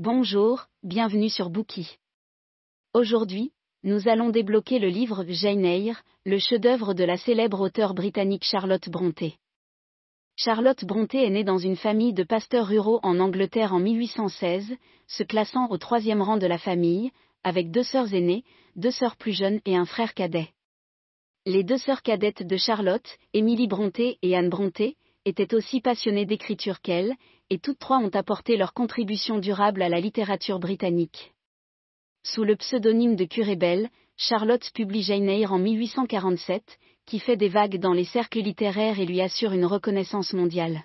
Bonjour, bienvenue sur Bookie. Aujourd'hui, nous allons débloquer le livre Jane Eyre, le chef-d'œuvre de la célèbre auteure britannique Charlotte Brontë. Charlotte Brontë est née dans une famille de pasteurs ruraux en Angleterre en 1816, se classant au troisième rang de la famille, avec deux sœurs aînées, deux sœurs plus jeunes et un frère cadet. Les deux sœurs cadettes de Charlotte, Émilie Brontë et Anne Brontë, étaient aussi passionnées d'écriture qu'elle, et toutes trois ont apporté leur contribution durable à la littérature britannique. Sous le pseudonyme de Curé Bell, Charlotte publie Jane en 1847, qui fait des vagues dans les cercles littéraires et lui assure une reconnaissance mondiale.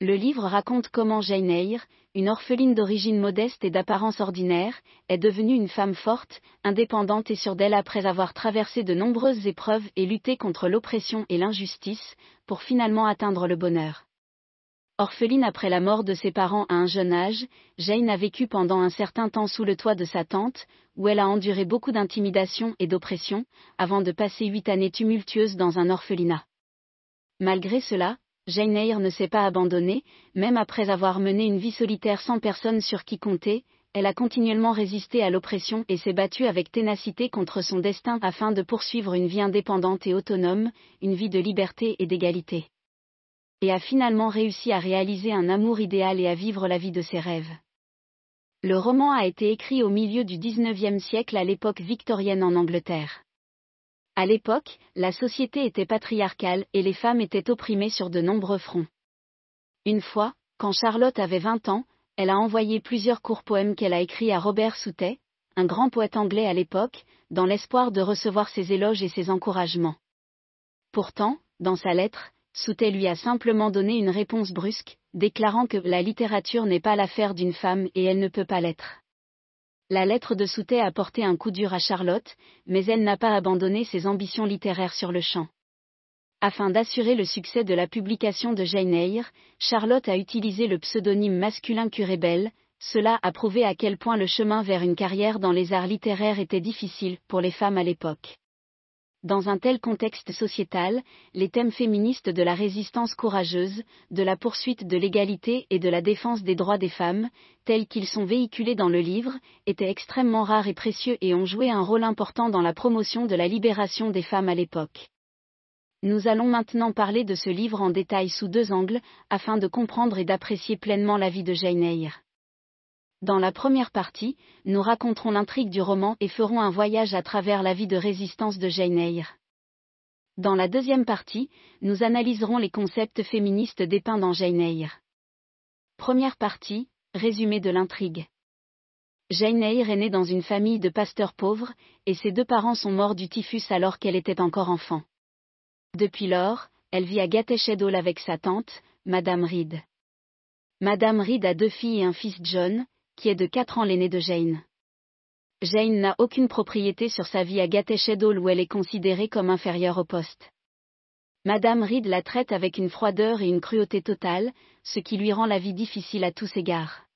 Le livre raconte comment Jane une orpheline d'origine modeste et d'apparence ordinaire, est devenue une femme forte, indépendante et sûre d'elle après avoir traversé de nombreuses épreuves et lutté contre l'oppression et l'injustice, pour finalement atteindre le bonheur. Orpheline après la mort de ses parents à un jeune âge, Jane a vécu pendant un certain temps sous le toit de sa tante, où elle a enduré beaucoup d'intimidation et d'oppression, avant de passer huit années tumultueuses dans un orphelinat. Malgré cela, Jane Eyre ne s'est pas abandonnée, même après avoir mené une vie solitaire sans personne sur qui compter, elle a continuellement résisté à l'oppression et s'est battue avec ténacité contre son destin afin de poursuivre une vie indépendante et autonome, une vie de liberté et d'égalité. Et a finalement réussi à réaliser un amour idéal et à vivre la vie de ses rêves. Le roman a été écrit au milieu du XIXe siècle à l'époque victorienne en Angleterre. À l'époque, la société était patriarcale et les femmes étaient opprimées sur de nombreux fronts. Une fois, quand Charlotte avait 20 ans, elle a envoyé plusieurs courts poèmes qu'elle a écrits à Robert Southey, un grand poète anglais à l'époque, dans l'espoir de recevoir ses éloges et ses encouragements. Pourtant, dans sa lettre, Southey lui a simplement donné une réponse brusque, déclarant que la littérature n'est pas l'affaire d'une femme et elle ne peut pas l'être. La lettre de Southey a porté un coup dur à Charlotte, mais elle n'a pas abandonné ses ambitions littéraires sur le champ. Afin d'assurer le succès de la publication de Jane Eyre, Charlotte a utilisé le pseudonyme masculin Curébel, cela a prouvé à quel point le chemin vers une carrière dans les arts littéraires était difficile pour les femmes à l'époque. Dans un tel contexte sociétal, les thèmes féministes de la résistance courageuse, de la poursuite de l'égalité et de la défense des droits des femmes, tels qu'ils sont véhiculés dans le livre, étaient extrêmement rares et précieux et ont joué un rôle important dans la promotion de la libération des femmes à l'époque. Nous allons maintenant parler de ce livre en détail sous deux angles, afin de comprendre et d'apprécier pleinement la vie de Jane Eyre. Dans la première partie, nous raconterons l'intrigue du roman et ferons un voyage à travers la vie de résistance de Jane Eyre. Dans la deuxième partie, nous analyserons les concepts féministes dépeints dans Jane Eyre. Première partie, résumé de l'intrigue. Jane Eyre est née dans une famille de pasteurs pauvres, et ses deux parents sont morts du typhus alors qu'elle était encore enfant. Depuis lors, elle vit à Gateshead avec sa tante, Madame Reed. Madame Reed a deux filles et un fils John, qui est de 4 ans l'aîné de Jane. Jane n'a aucune propriété sur sa vie à Gateshead où elle est considérée comme inférieure au poste. Madame Reed la traite avec une froideur et une cruauté totale, ce qui lui rend la vie difficile à tous égards.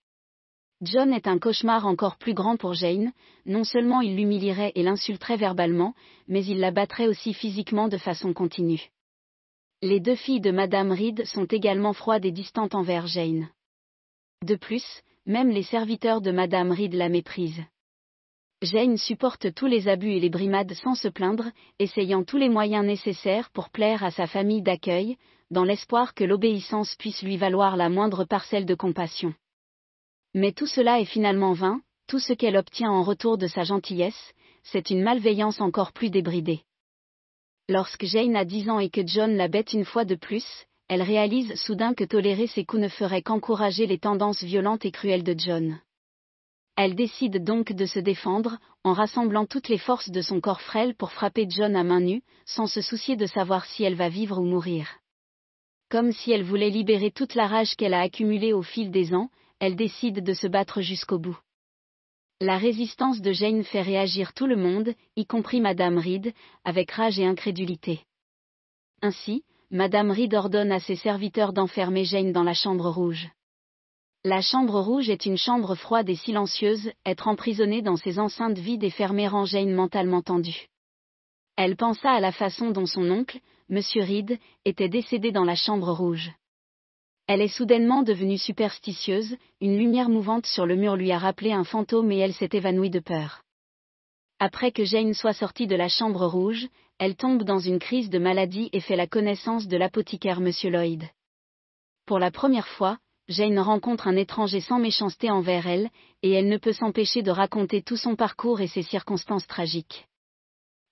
John est un cauchemar encore plus grand pour Jane, non seulement il l'humilierait et l'insulterait verbalement, mais il la battrait aussi physiquement de façon continue. Les deux filles de Madame Reed sont également froides et distantes envers Jane. De plus, même les serviteurs de Madame Reed la méprisent. Jane supporte tous les abus et les brimades sans se plaindre, essayant tous les moyens nécessaires pour plaire à sa famille d'accueil, dans l'espoir que l'obéissance puisse lui valoir la moindre parcelle de compassion. Mais tout cela est finalement vain, tout ce qu'elle obtient en retour de sa gentillesse, c'est une malveillance encore plus débridée. Lorsque Jane a dix ans et que John la bête une fois de plus, elle réalise soudain que tolérer ses coups ne ferait qu'encourager les tendances violentes et cruelles de John. Elle décide donc de se défendre, en rassemblant toutes les forces de son corps frêle pour frapper John à main nue, sans se soucier de savoir si elle va vivre ou mourir. Comme si elle voulait libérer toute la rage qu'elle a accumulée au fil des ans, elle décide de se battre jusqu'au bout. La résistance de Jane fait réagir tout le monde, y compris Madame Reed, avec rage et incrédulité. Ainsi, Madame Reed ordonne à ses serviteurs d'enfermer Jane dans la chambre rouge. La chambre rouge est une chambre froide et silencieuse, être emprisonnée dans ses enceintes vides et fermées rend Jane mentalement tendue. Elle pensa à la façon dont son oncle, M. Reed, était décédé dans la chambre rouge. Elle est soudainement devenue superstitieuse, une lumière mouvante sur le mur lui a rappelé un fantôme et elle s'est évanouie de peur. Après que Jane soit sortie de la chambre rouge, elle tombe dans une crise de maladie et fait la connaissance de l'apothicaire Monsieur Lloyd. Pour la première fois, Jane rencontre un étranger sans méchanceté envers elle, et elle ne peut s'empêcher de raconter tout son parcours et ses circonstances tragiques.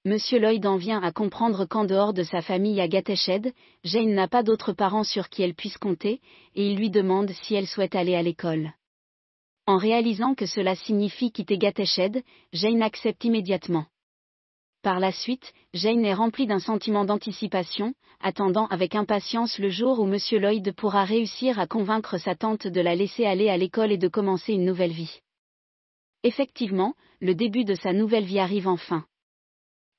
Monsieur Lloyd en vient à comprendre qu'en dehors de sa famille à Gateshead, Jane n'a pas d'autres parents sur qui elle puisse compter, et il lui demande si elle souhaite aller à l'école. En réalisant que cela signifie quitter Gateshead, Jane accepte immédiatement. Par la suite, Jane est remplie d'un sentiment d'anticipation, attendant avec impatience le jour où Monsieur Lloyd pourra réussir à convaincre sa tante de la laisser aller à l'école et de commencer une nouvelle vie. Effectivement, le début de sa nouvelle vie arrive enfin.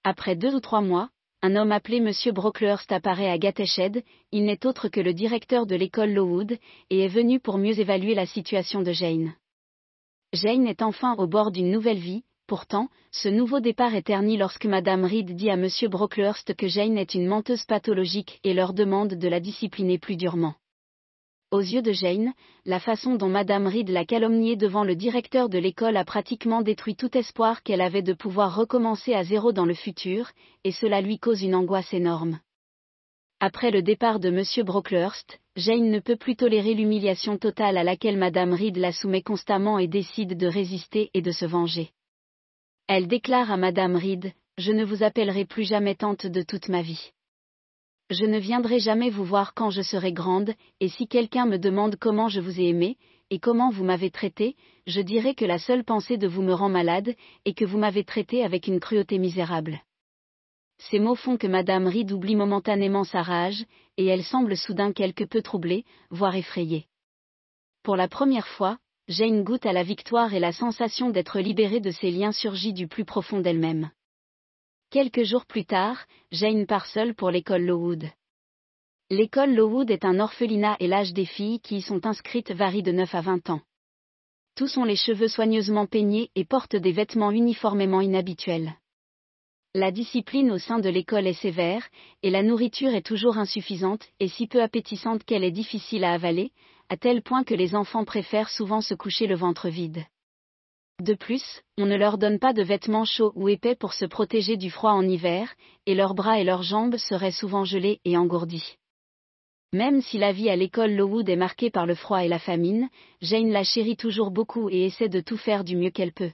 Après deux ou trois mois, un homme appelé M. Brocklehurst apparaît à Gateshead, il n'est autre que le directeur de l'école Lowood, et est venu pour mieux évaluer la situation de Jane. Jane est enfin au bord d'une nouvelle vie, pourtant, ce nouveau départ est terni lorsque Madame Reed dit à M. Brocklehurst que Jane est une menteuse pathologique et leur demande de la discipliner plus durement. Aux yeux de Jane, la façon dont Madame Reed l'a calomniée devant le directeur de l'école a pratiquement détruit tout espoir qu'elle avait de pouvoir recommencer à zéro dans le futur, et cela lui cause une angoisse énorme. Après le départ de M. Brocklehurst, Jane ne peut plus tolérer l'humiliation totale à laquelle Madame Reed la soumet constamment et décide de résister et de se venger. Elle déclare à Madame Reed, Je ne vous appellerai plus jamais tante de toute ma vie. Je ne viendrai jamais vous voir quand je serai grande, et si quelqu'un me demande comment je vous ai aimé, et comment vous m'avez traité, je dirai que la seule pensée de vous me rend malade, et que vous m'avez traité avec une cruauté misérable. Ces mots font que Madame Reed oublie momentanément sa rage, et elle semble soudain quelque peu troublée, voire effrayée. Pour la première fois, Jane goûte à la victoire et la sensation d'être libérée de ses liens surgit du plus profond d'elle-même. Quelques jours plus tard, Jane part seule pour l'école Lowood. L'école Lowood est un orphelinat et l'âge des filles qui y sont inscrites varie de 9 à 20 ans. Tous ont les cheveux soigneusement peignés et portent des vêtements uniformément inhabituels. La discipline au sein de l'école est sévère, et la nourriture est toujours insuffisante et si peu appétissante qu'elle est difficile à avaler, à tel point que les enfants préfèrent souvent se coucher le ventre vide. De plus, on ne leur donne pas de vêtements chauds ou épais pour se protéger du froid en hiver, et leurs bras et leurs jambes seraient souvent gelés et engourdis. Même si la vie à l'école Lowood est marquée par le froid et la famine, Jane la chérit toujours beaucoup et essaie de tout faire du mieux qu'elle peut.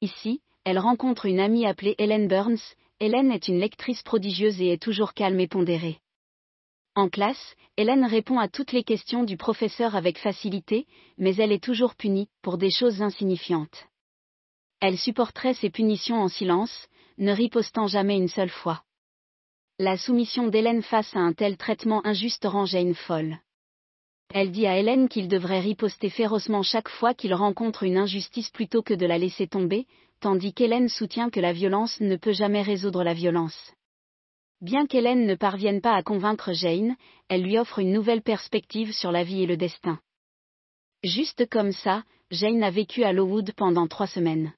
Ici, elle rencontre une amie appelée Helen Burns. Helen est une lectrice prodigieuse et est toujours calme et pondérée. En classe, Hélène répond à toutes les questions du professeur avec facilité, mais elle est toujours punie, pour des choses insignifiantes. Elle supporterait ces punitions en silence, ne ripostant jamais une seule fois. La soumission d'Hélène face à un tel traitement injuste rend Jane folle. Elle dit à Hélène qu'il devrait riposter férocement chaque fois qu'il rencontre une injustice plutôt que de la laisser tomber, tandis qu'Hélène soutient que la violence ne peut jamais résoudre la violence. Bien qu'Hélène ne parvienne pas à convaincre Jane, elle lui offre une nouvelle perspective sur la vie et le destin. Juste comme ça, Jane a vécu à Lowood pendant trois semaines.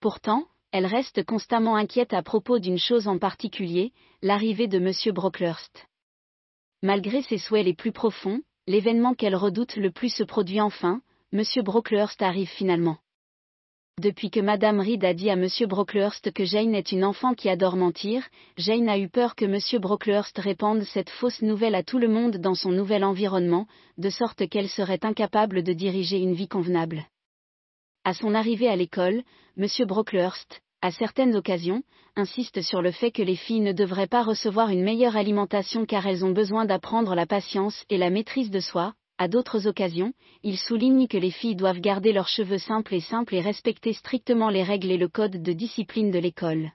Pourtant, elle reste constamment inquiète à propos d'une chose en particulier, l'arrivée de M. Brocklehurst. Malgré ses souhaits les plus profonds, l'événement qu'elle redoute le plus se produit enfin, M. Brocklehurst arrive finalement. Depuis que Madame Reed a dit à M. Brocklehurst que Jane est une enfant qui adore mentir, Jane a eu peur que M. Brocklehurst répande cette fausse nouvelle à tout le monde dans son nouvel environnement, de sorte qu'elle serait incapable de diriger une vie convenable. À son arrivée à l'école, M. Brocklehurst, à certaines occasions, insiste sur le fait que les filles ne devraient pas recevoir une meilleure alimentation car elles ont besoin d'apprendre la patience et la maîtrise de soi, à d'autres occasions, il souligne que les filles doivent garder leurs cheveux simples et simples et respecter strictement les règles et le code de discipline de l'école.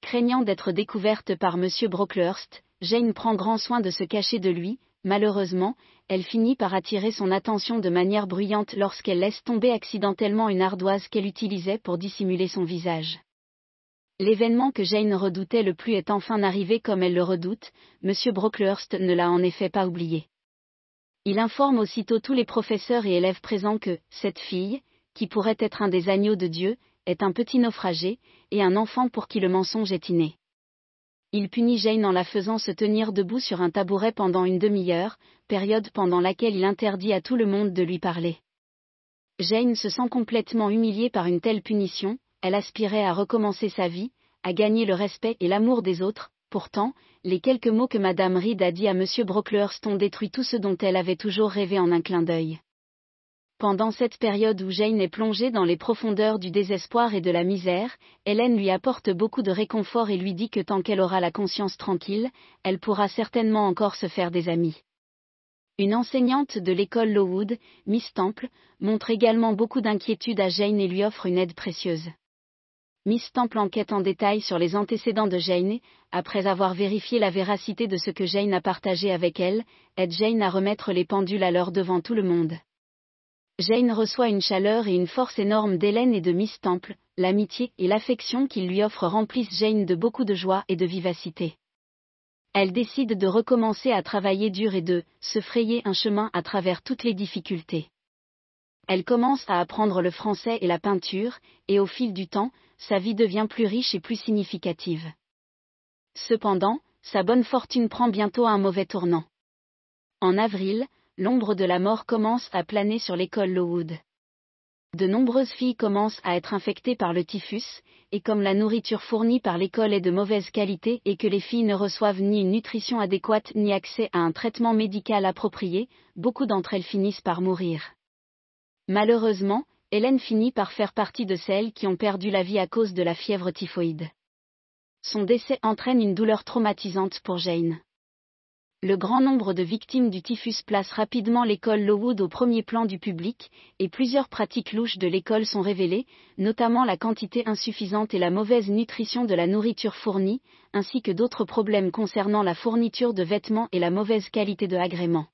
Craignant d'être découverte par M. Brocklehurst, Jane prend grand soin de se cacher de lui, malheureusement, elle finit par attirer son attention de manière bruyante lorsqu'elle laisse tomber accidentellement une ardoise qu'elle utilisait pour dissimuler son visage. L'événement que Jane redoutait le plus est enfin arrivé comme elle le redoute, M. Brocklehurst ne l'a en effet pas oublié. Il informe aussitôt tous les professeurs et élèves présents que, cette fille, qui pourrait être un des agneaux de Dieu, est un petit naufragé, et un enfant pour qui le mensonge est inné. Il punit Jane en la faisant se tenir debout sur un tabouret pendant une demi-heure, période pendant laquelle il interdit à tout le monde de lui parler. Jane se sent complètement humiliée par une telle punition, elle aspirait à recommencer sa vie, à gagner le respect et l'amour des autres, pourtant, les quelques mots que Madame Reed a dit à M. Brocklehurst ont détruit tout ce dont elle avait toujours rêvé en un clin d'œil. Pendant cette période où Jane est plongée dans les profondeurs du désespoir et de la misère, Hélène lui apporte beaucoup de réconfort et lui dit que tant qu'elle aura la conscience tranquille, elle pourra certainement encore se faire des amis. Une enseignante de l'école Lowood, Miss Temple, montre également beaucoup d'inquiétude à Jane et lui offre une aide précieuse. Miss Temple enquête en détail sur les antécédents de Jane, après avoir vérifié la véracité de ce que Jane a partagé avec elle, aide Jane à remettre les pendules à l'heure devant tout le monde. Jane reçoit une chaleur et une force énorme d'Hélène et de Miss Temple, l'amitié et l'affection qu'ils lui offrent remplissent Jane de beaucoup de joie et de vivacité. Elle décide de recommencer à travailler dur et de se frayer un chemin à travers toutes les difficultés. Elle commence à apprendre le français et la peinture, et au fil du temps, sa vie devient plus riche et plus significative. Cependant, sa bonne fortune prend bientôt un mauvais tournant. En avril, l'ombre de la mort commence à planer sur l'école Lowood. De nombreuses filles commencent à être infectées par le typhus, et comme la nourriture fournie par l'école est de mauvaise qualité et que les filles ne reçoivent ni une nutrition adéquate ni accès à un traitement médical approprié, beaucoup d'entre elles finissent par mourir. Malheureusement, Hélène finit par faire partie de celles qui ont perdu la vie à cause de la fièvre typhoïde. Son décès entraîne une douleur traumatisante pour Jane. Le grand nombre de victimes du typhus place rapidement l'école Lowood au premier plan du public, et plusieurs pratiques louches de l'école sont révélées, notamment la quantité insuffisante et la mauvaise nutrition de la nourriture fournie, ainsi que d'autres problèmes concernant la fourniture de vêtements et la mauvaise qualité de agrément.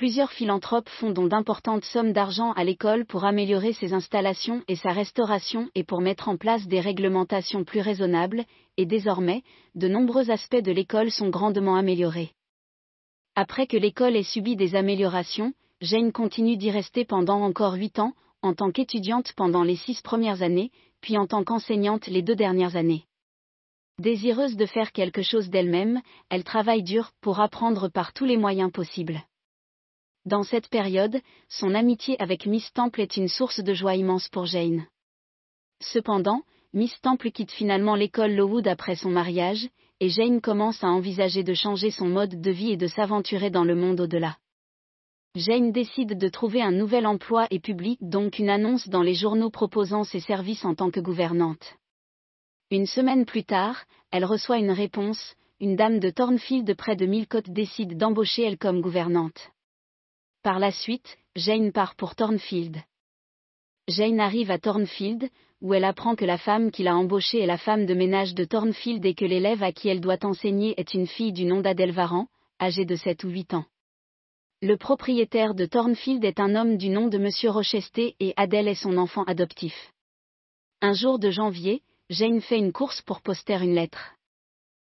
Plusieurs philanthropes font don d'importantes sommes d'argent à l'école pour améliorer ses installations et sa restauration et pour mettre en place des réglementations plus raisonnables, et désormais, de nombreux aspects de l'école sont grandement améliorés. Après que l'école ait subi des améliorations, Jane continue d'y rester pendant encore huit ans, en tant qu'étudiante pendant les six premières années, puis en tant qu'enseignante les deux dernières années. Désireuse de faire quelque chose d'elle-même, elle travaille dur pour apprendre par tous les moyens possibles. Dans cette période, son amitié avec Miss Temple est une source de joie immense pour Jane. Cependant, Miss Temple quitte finalement l'école Lowood après son mariage, et Jane commence à envisager de changer son mode de vie et de s'aventurer dans le monde au-delà. Jane décide de trouver un nouvel emploi et publie donc une annonce dans les journaux proposant ses services en tant que gouvernante. Une semaine plus tard, elle reçoit une réponse, une dame de Thornfield près de Millcote décide d'embaucher elle comme gouvernante. Par la suite, Jane part pour Thornfield. Jane arrive à Thornfield, où elle apprend que la femme qui l'a embauchée est la femme de ménage de Thornfield et que l'élève à qui elle doit enseigner est une fille du nom d'Adèle Varan, âgée de 7 ou 8 ans. Le propriétaire de Thornfield est un homme du nom de Monsieur Rochester et Adèle est son enfant adoptif. Un jour de janvier, Jane fait une course pour poster une lettre.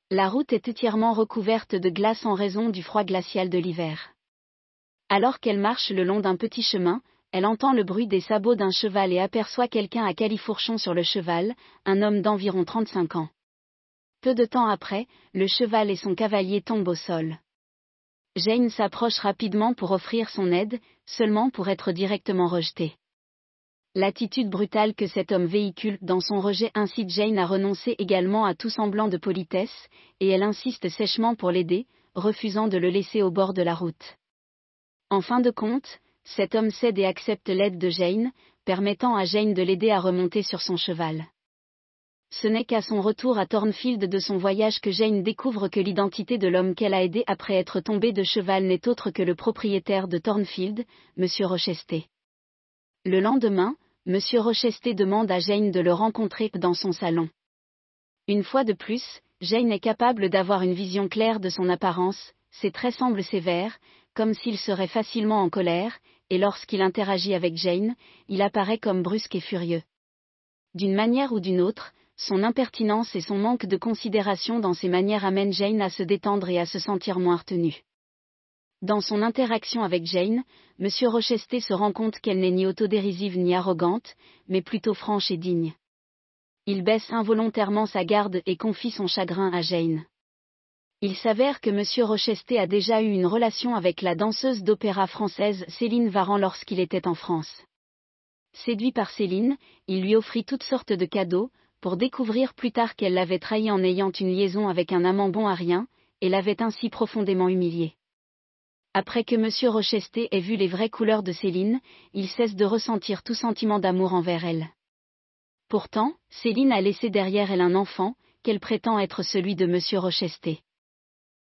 La route est entièrement recouverte de glace en raison du froid glacial de l'hiver. Alors qu'elle marche le long d'un petit chemin, elle entend le bruit des sabots d'un cheval et aperçoit quelqu'un à califourchon sur le cheval, un homme d'environ 35 ans. Peu de temps après, le cheval et son cavalier tombent au sol. Jane s'approche rapidement pour offrir son aide, seulement pour être directement rejetée. L'attitude brutale que cet homme véhicule dans son rejet incite Jane à renoncer également à tout semblant de politesse, et elle insiste sèchement pour l'aider, refusant de le laisser au bord de la route. En fin de compte, cet homme cède et accepte l'aide de Jane, permettant à Jane de l'aider à remonter sur son cheval. Ce n'est qu'à son retour à Thornfield de son voyage que Jane découvre que l'identité de l'homme qu'elle a aidé après être tombé de cheval n'est autre que le propriétaire de Thornfield, M. Rochester. Le lendemain, M. Rochester demande à Jane de le rencontrer dans son salon. Une fois de plus, Jane est capable d'avoir une vision claire de son apparence, ses traits semblent sévères, comme s'il serait facilement en colère, et lorsqu'il interagit avec Jane, il apparaît comme brusque et furieux. D'une manière ou d'une autre, son impertinence et son manque de considération dans ses manières amènent Jane à se détendre et à se sentir moins retenue. Dans son interaction avec Jane, M. Rochester se rend compte qu'elle n'est ni autodérisive ni arrogante, mais plutôt franche et digne. Il baisse involontairement sa garde et confie son chagrin à Jane. Il s'avère que M. Rochester a déjà eu une relation avec la danseuse d'opéra française Céline Varan lorsqu'il était en France. Séduit par Céline, il lui offrit toutes sortes de cadeaux, pour découvrir plus tard qu'elle l'avait trahi en ayant une liaison avec un amant bon à rien, et l'avait ainsi profondément humilié. Après que M. Rochester ait vu les vraies couleurs de Céline, il cesse de ressentir tout sentiment d'amour envers elle. Pourtant, Céline a laissé derrière elle un enfant, qu'elle prétend être celui de M. Rochester.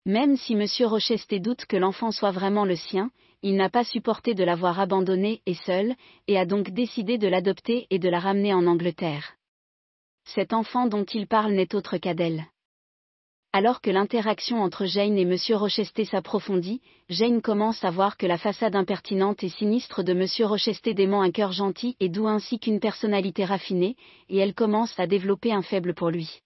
Même si M. Rochester doute que l'enfant soit vraiment le sien, il n'a pas supporté de l'avoir abandonné et seul, et a donc décidé de l'adopter et de la ramener en Angleterre. Cet enfant dont il parle n'est autre qu'Adèle. Alors que l'interaction entre Jane et M. Rochester s'approfondit, Jane commence à voir que la façade impertinente et sinistre de M. Rochester dément un cœur gentil et doux ainsi qu'une personnalité raffinée, et elle commence à développer un faible pour lui.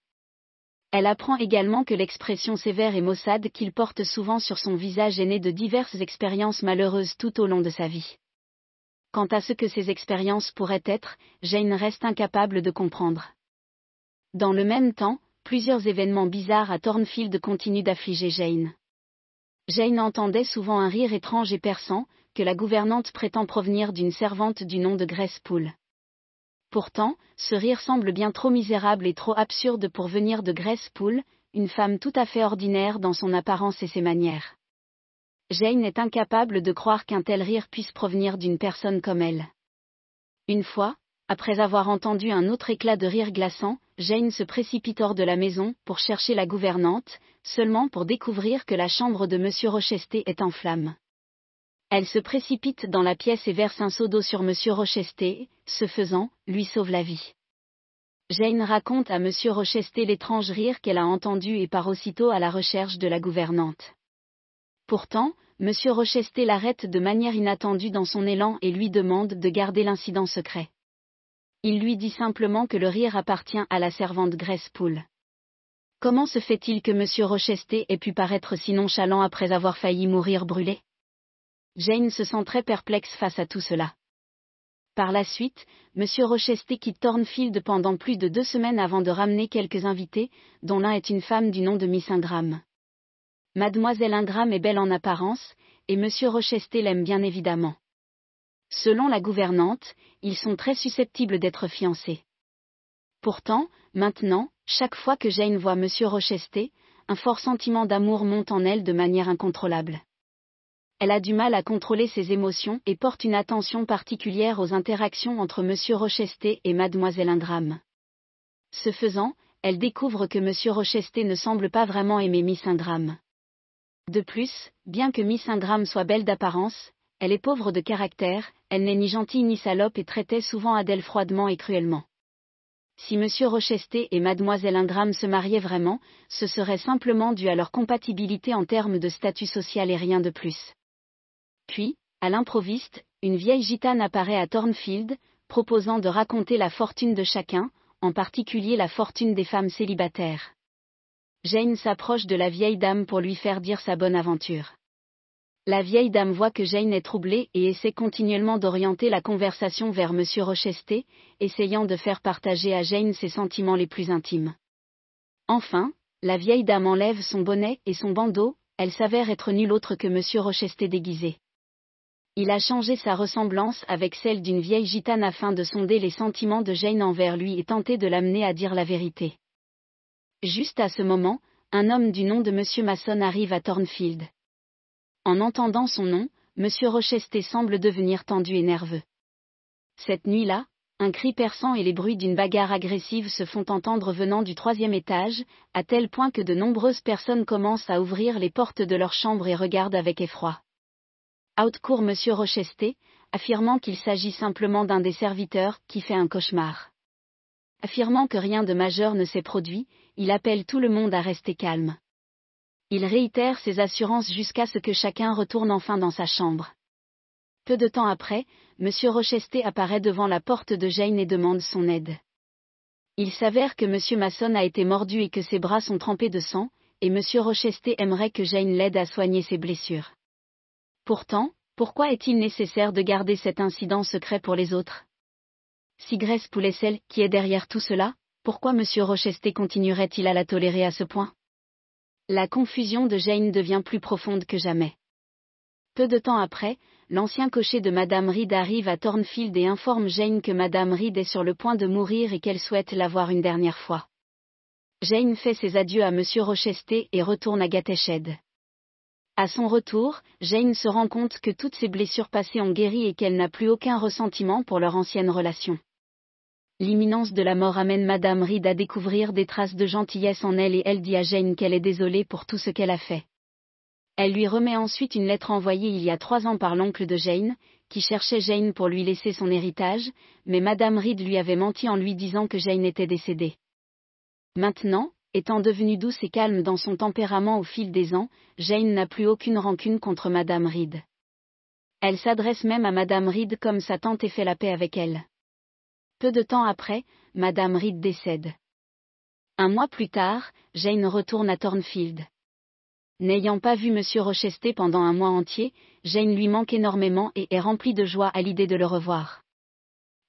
Elle apprend également que l'expression sévère et maussade qu'il porte souvent sur son visage est née de diverses expériences malheureuses tout au long de sa vie. Quant à ce que ces expériences pourraient être, Jane reste incapable de comprendre. Dans le même temps, plusieurs événements bizarres à Thornfield continuent d'affliger Jane. Jane entendait souvent un rire étrange et perçant, que la gouvernante prétend provenir d'une servante du nom de Grace Poole. Pourtant, ce rire semble bien trop misérable et trop absurde pour venir de Grace Poole, une femme tout à fait ordinaire dans son apparence et ses manières. Jane est incapable de croire qu'un tel rire puisse provenir d'une personne comme elle. Une fois, après avoir entendu un autre éclat de rire glaçant, Jane se précipite hors de la maison pour chercher la gouvernante, seulement pour découvrir que la chambre de M. Rochester est en flammes. Elle se précipite dans la pièce et verse un seau d'eau sur M. Rochester, ce faisant, lui sauve la vie. Jane raconte à M. Rochester l'étrange rire qu'elle a entendu et part aussitôt à la recherche de la gouvernante. Pourtant, M. Rochester l'arrête de manière inattendue dans son élan et lui demande de garder l'incident secret. Il lui dit simplement que le rire appartient à la servante Grace Poole. Comment se fait-il que M. Rochester ait pu paraître si nonchalant après avoir failli mourir brûlé? Jane se sent très perplexe face à tout cela. Par la suite, M. Rochester quitte Thornfield pendant plus de deux semaines avant de ramener quelques invités, dont l'un est une femme du nom de Miss Ingram. Mademoiselle Ingram est belle en apparence, et M. Rochester l'aime bien évidemment. Selon la gouvernante, ils sont très susceptibles d'être fiancés. Pourtant, maintenant, chaque fois que Jane voit M. Rochester, un fort sentiment d'amour monte en elle de manière incontrôlable. Elle a du mal à contrôler ses émotions et porte une attention particulière aux interactions entre M. Rochester et Mademoiselle Ingram. Ce faisant, elle découvre que M. Rochester ne semble pas vraiment aimer Miss Ingram. De plus, bien que Miss Ingram soit belle d'apparence, elle est pauvre de caractère, elle n'est ni gentille ni salope et traitait souvent Adèle froidement et cruellement. Si M. Rochester et Mademoiselle Ingram se mariaient vraiment, ce serait simplement dû à leur compatibilité en termes de statut social et rien de plus. Puis, à l'improviste, une vieille gitane apparaît à Thornfield, proposant de raconter la fortune de chacun, en particulier la fortune des femmes célibataires. Jane s'approche de la vieille dame pour lui faire dire sa bonne aventure. La vieille dame voit que Jane est troublée et essaie continuellement d'orienter la conversation vers M. Rochester, essayant de faire partager à Jane ses sentiments les plus intimes. Enfin, la vieille dame enlève son bonnet et son bandeau, elle s'avère être nulle autre que M. Rochester déguisé. Il a changé sa ressemblance avec celle d'une vieille gitane afin de sonder les sentiments de Jane envers lui et tenter de l'amener à dire la vérité. Juste à ce moment, un homme du nom de M. Mason arrive à Thornfield. En entendant son nom, M. Rochester semble devenir tendu et nerveux. Cette nuit-là, un cri perçant et les bruits d'une bagarre agressive se font entendre venant du troisième étage, à tel point que de nombreuses personnes commencent à ouvrir les portes de leur chambre et regardent avec effroi. Out court M. Rochester, affirmant qu'il s'agit simplement d'un des serviteurs qui fait un cauchemar. Affirmant que rien de majeur ne s'est produit, il appelle tout le monde à rester calme. Il réitère ses assurances jusqu'à ce que chacun retourne enfin dans sa chambre. Peu de temps après, M. Rochester apparaît devant la porte de Jane et demande son aide. Il s'avère que M. Mason a été mordu et que ses bras sont trempés de sang, et M. Rochester aimerait que Jane l'aide à soigner ses blessures. Pourtant, pourquoi est-il nécessaire de garder cet incident secret pour les autres? Si Grace Poule est celle qui est derrière tout cela, Pourquoi M. Rochester continuerait-il à la tolérer à ce point? La confusion de Jane devient plus profonde que jamais. Peu de temps après, l'ancien cocher de Madame Reed arrive à Thornfield et informe Jane que Madame Reed est sur le point de mourir et qu'elle souhaite la voir une dernière fois. Jane fait ses adieux à M. Rochester et retourne à Gateshead. À son retour, Jane se rend compte que toutes ses blessures passées ont guéri et qu'elle n'a plus aucun ressentiment pour leur ancienne relation. L'imminence de la mort amène Madame Reed à découvrir des traces de gentillesse en elle et elle dit à Jane qu'elle est désolée pour tout ce qu'elle a fait. Elle lui remet ensuite une lettre envoyée il y a trois ans par l'oncle de Jane, qui cherchait Jane pour lui laisser son héritage, mais Madame Reed lui avait menti en lui disant que Jane était décédée. Maintenant, étant devenue douce et calme dans son tempérament au fil des ans, Jane n'a plus aucune rancune contre Madame Reed. Elle s'adresse même à Madame Reed comme sa tante et fait la paix avec elle. Peu de temps après, Madame Reed décède. Un mois plus tard, Jane retourne à Thornfield. N'ayant pas vu M. Rochester pendant un mois entier, Jane lui manque énormément et est remplie de joie à l'idée de le revoir.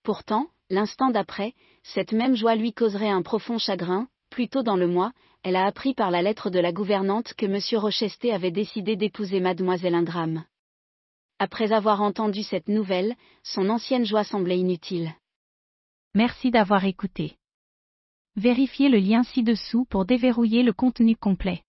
Pourtant, l'instant d'après, cette même joie lui causerait un profond chagrin, plus tôt dans le mois, elle a appris par la lettre de la gouvernante que M. Rochester avait décidé d'épouser mademoiselle Ingram. Après avoir entendu cette nouvelle, son ancienne joie semblait inutile. Merci d'avoir écouté. Vérifiez le lien ci-dessous pour déverrouiller le contenu complet.